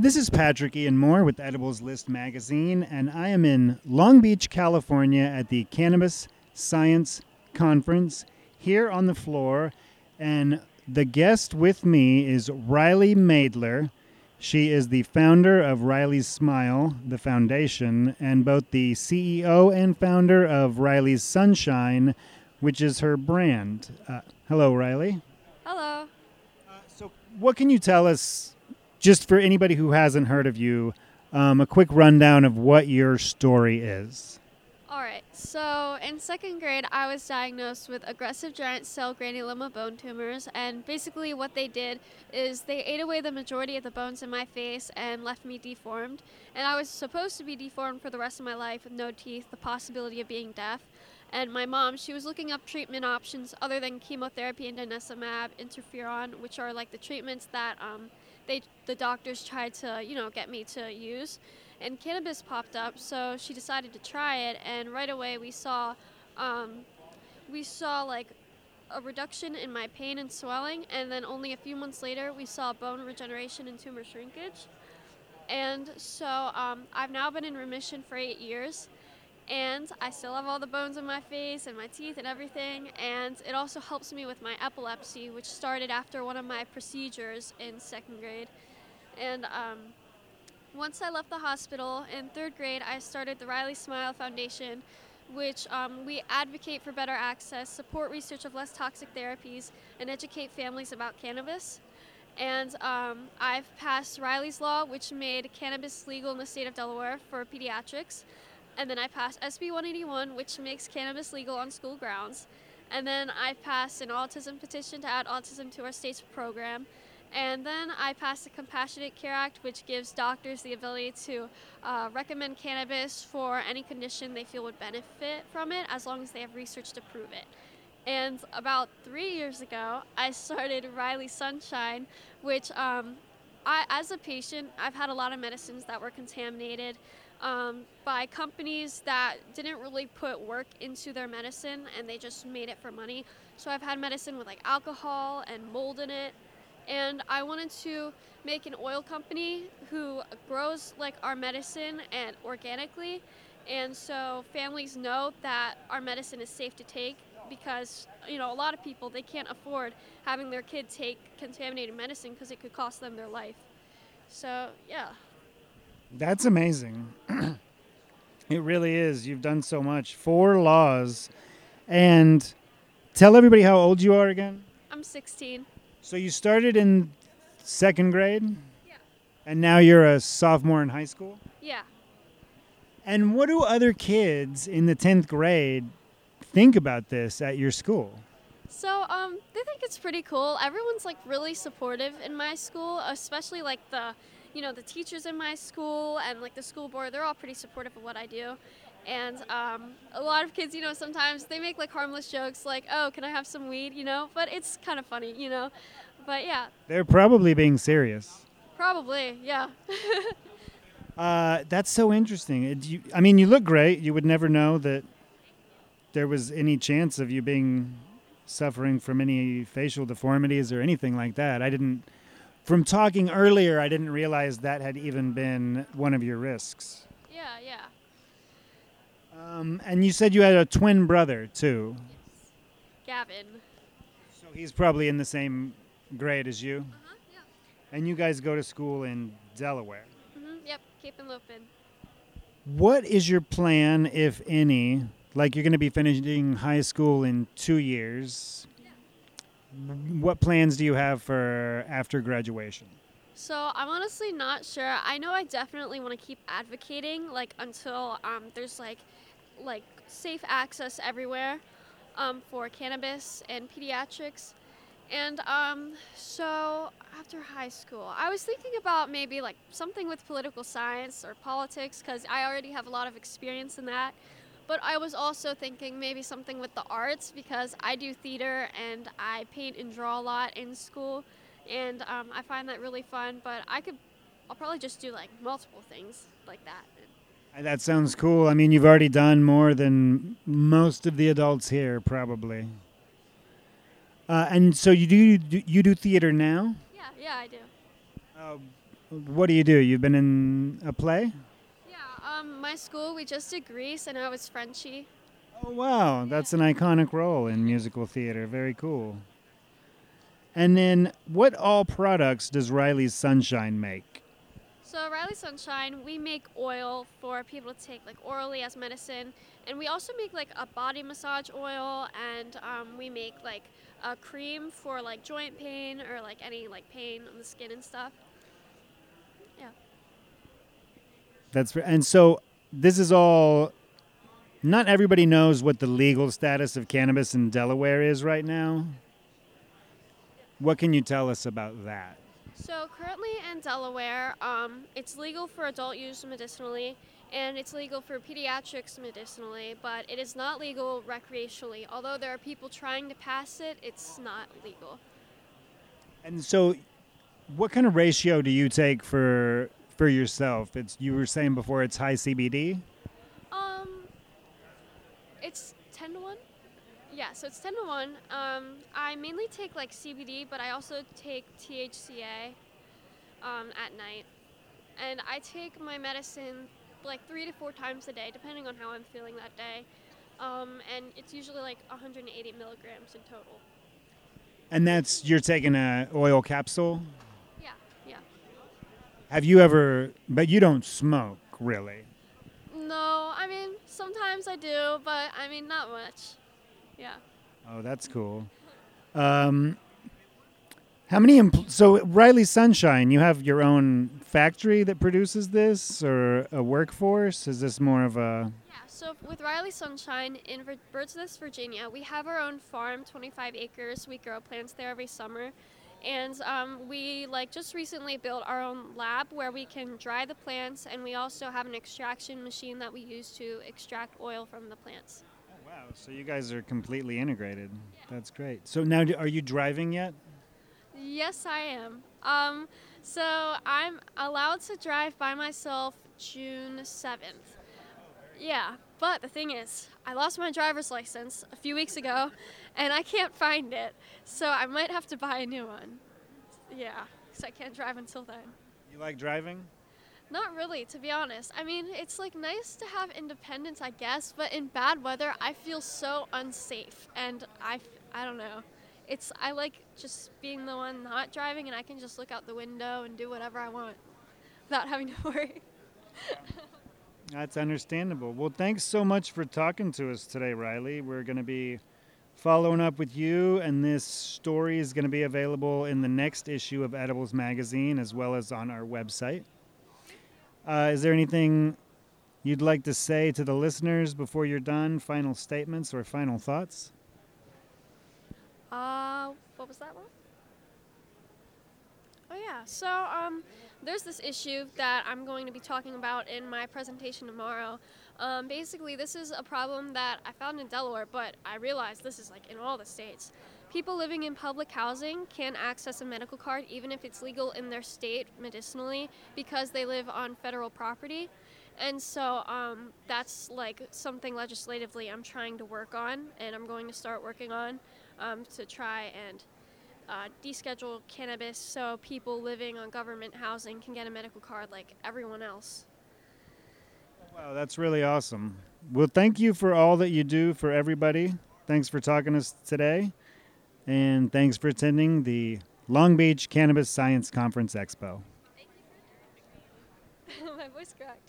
This is Patrick Ian Moore with Edibles List magazine, and I am in Long Beach, California at the Cannabis Science Conference here on the floor. And the guest with me is Rylie Maedler. She is the founder of Rylie's Smile, the foundation, and both the CEO and founder of Rylie's Sunshine, which is her brand. Uh, hello, Rylie. Hello. So, what can you tell us, just for anybody who hasn't heard of you, um, a quick rundown of what your story is? All right. So, in second grade, I was diagnosed with aggressive giant cell granuloma bone tumors, and basically, what they did is they ate away the majority of the bones in my face and left me deformed. And I was supposed to be deformed for the rest of my life with no teeth, the possibility of being deaf. And my mom, she was looking up treatment options other than chemotherapy and denosumab, interferon, which are like the treatments that um, they the doctors tried to you know get me to use and cannabis popped up so she decided to try it and right away we saw um, we saw like a reduction in my pain and swelling and then only a few months later we saw bone regeneration and tumor shrinkage. And so um, i've now been in remission for eight years and I still have all the bones in my face and my teeth and everything. And it also helps me with my epilepsy, which started after one of my procedures in second grade. And um, once I left the hospital in third grade, I started the Rylie Smile Foundation, which um, we advocate for better access, support research of less toxic therapies, and educate families about cannabis. And um, I've passed Rylie's Law, which made cannabis legal in the state of Delaware for pediatrics. And then I passed SB 181, which makes cannabis legal on school grounds. And then I passed an autism petition to add autism to our state's program. And then I passed the Compassionate Care Act, which gives doctors the ability to uh, recommend cannabis for any condition they feel would benefit from it, as long as they have research to prove it. And about three years ago, I started Rylie Sunshine, which, um, I, as a patient, I've had a lot of medicines that were contaminated um, by companies that didn't really put work into their medicine and they just made it for money. So I've had medicine with like alcohol and mold in it. And I wanted to make an oil company who grows like our medicine and organically. And so families know that our medicine is safe to take because you know a lot of people they can't afford having their kid take contaminated medicine because it could cost them their life. So yeah. That's amazing. it really is. You've done so much. Four laws. And tell everybody how old you are again. I'm 16. So you started in second grade? Yeah. And now you're a sophomore in high school? Yeah. And what do other kids in the 10th grade think about this at your school? So, um, they think it's pretty cool. Everyone's like really supportive in my school, especially like the you know, the teachers in my school and like the school board, they're all pretty supportive of what I do. And um, a lot of kids, you know, sometimes they make like harmless jokes like, oh, can I have some weed, you know? But it's kind of funny, you know? But yeah. They're probably being serious. Probably, yeah. uh, that's so interesting. It, you, I mean, you look great. You would never know that there was any chance of you being suffering from any facial deformities or anything like that. I didn't from talking earlier, I didn't realize that had even been one of your risks. Yeah, yeah. Um, and you said you had a twin brother too. Yes. Gavin. So he's probably in the same grade as you. Uh-huh, yeah. And you guys go to school in Delaware. Mm-hmm, yep, Cape Henlopen. What is your plan, if any? Like you're going to be finishing high school in two years what plans do you have for after graduation? So I'm honestly not sure. I know I definitely want to keep advocating like until um, there's like like safe access everywhere um, for cannabis and pediatrics. And um, so after high school, I was thinking about maybe like something with political science or politics because I already have a lot of experience in that. But I was also thinking maybe something with the arts because I do theater and I paint and draw a lot in school, and um, I find that really fun. But I could, I'll probably just do like multiple things like that. That sounds cool. I mean, you've already done more than most of the adults here, probably. Uh, and so you do you do theater now? Yeah, yeah, I do. Uh, what do you do? You've been in a play? Um, my school, we just did Grease, and I was Frenchie. Oh, wow. That's an iconic role in musical theater. Very cool. And then, what all products does Rylie's Sunshine make? So, Rylie Sunshine, we make oil for people to take like orally as medicine, and we also make like a body massage oil, and um, we make like a cream for like joint pain or like any like pain on the skin and stuff. Yeah. That's and so this is all. Not everybody knows what the legal status of cannabis in Delaware is right now. What can you tell us about that? So currently in Delaware, um, it's legal for adult use medicinally, and it's legal for pediatrics medicinally, but it is not legal recreationally. Although there are people trying to pass it, it's not legal. And so, what kind of ratio do you take for for yourself? It's you were saying before it's high CBD. Um, it's ten to one. Yeah, so it's ten to one. Um, I mainly take like CBD, but I also take THCA um, at night, and I take my medicine like three to four times a day, depending on how I'm feeling that day. Um, and it's usually like 180 milligrams in total. And that's you're taking a oil capsule. Have you ever? But you don't smoke, really. No, I mean sometimes I do, but I mean not much. Yeah. Oh, that's cool. Um, how many? Empl- so Rylie Sunshine, you have your own factory that produces this, or a workforce? Is this more of a? Yeah. So with Rylie Sunshine in Vir- Birdsnest, Virginia, we have our own farm, 25 acres. We grow plants there every summer, and um, we like just recently built our own lab where we can dry the plants, and we also have an extraction machine that we use to extract oil from the plants. Oh, wow! So you guys are completely integrated. That's great. So now, are you driving yet? Yes, I am. Um, so I'm allowed to drive by myself June 7th. Yeah, but the thing is, I lost my driver's license a few weeks ago and I can't find it. So I might have to buy a new one. Yeah, because I can't drive until then. You like driving? Not really, to be honest. I mean, it's like nice to have independence, I guess, but in bad weather, I feel so unsafe. And I, I don't know. It's I like just being the one not driving, and I can just look out the window and do whatever I want without having to worry. That's understandable. Well, thanks so much for talking to us today, Rylie. We're going to be following up with you, and this story is going to be available in the next issue of Edibles Magazine as well as on our website. Uh, is there anything you'd like to say to the listeners before you're done? Final statements or final thoughts? Uh, what was that one? Yeah. So um, there's this issue that I'm going to be talking about in my presentation tomorrow. Um, basically, this is a problem that I found in Delaware, but I realized this is like in all the states. People living in public housing can't access a medical card even if it's legal in their state medicinally because they live on federal property. And so um, that's like something legislatively I'm trying to work on, and I'm going to start working on um, to try and uh, deschedule cannabis so people living on government housing can get a medical card like everyone else. Wow, that's really awesome. Well, thank you for all that you do for everybody. Thanks for talking to us today. And thanks for attending the Long Beach Cannabis Science Conference Expo. My voice cracked.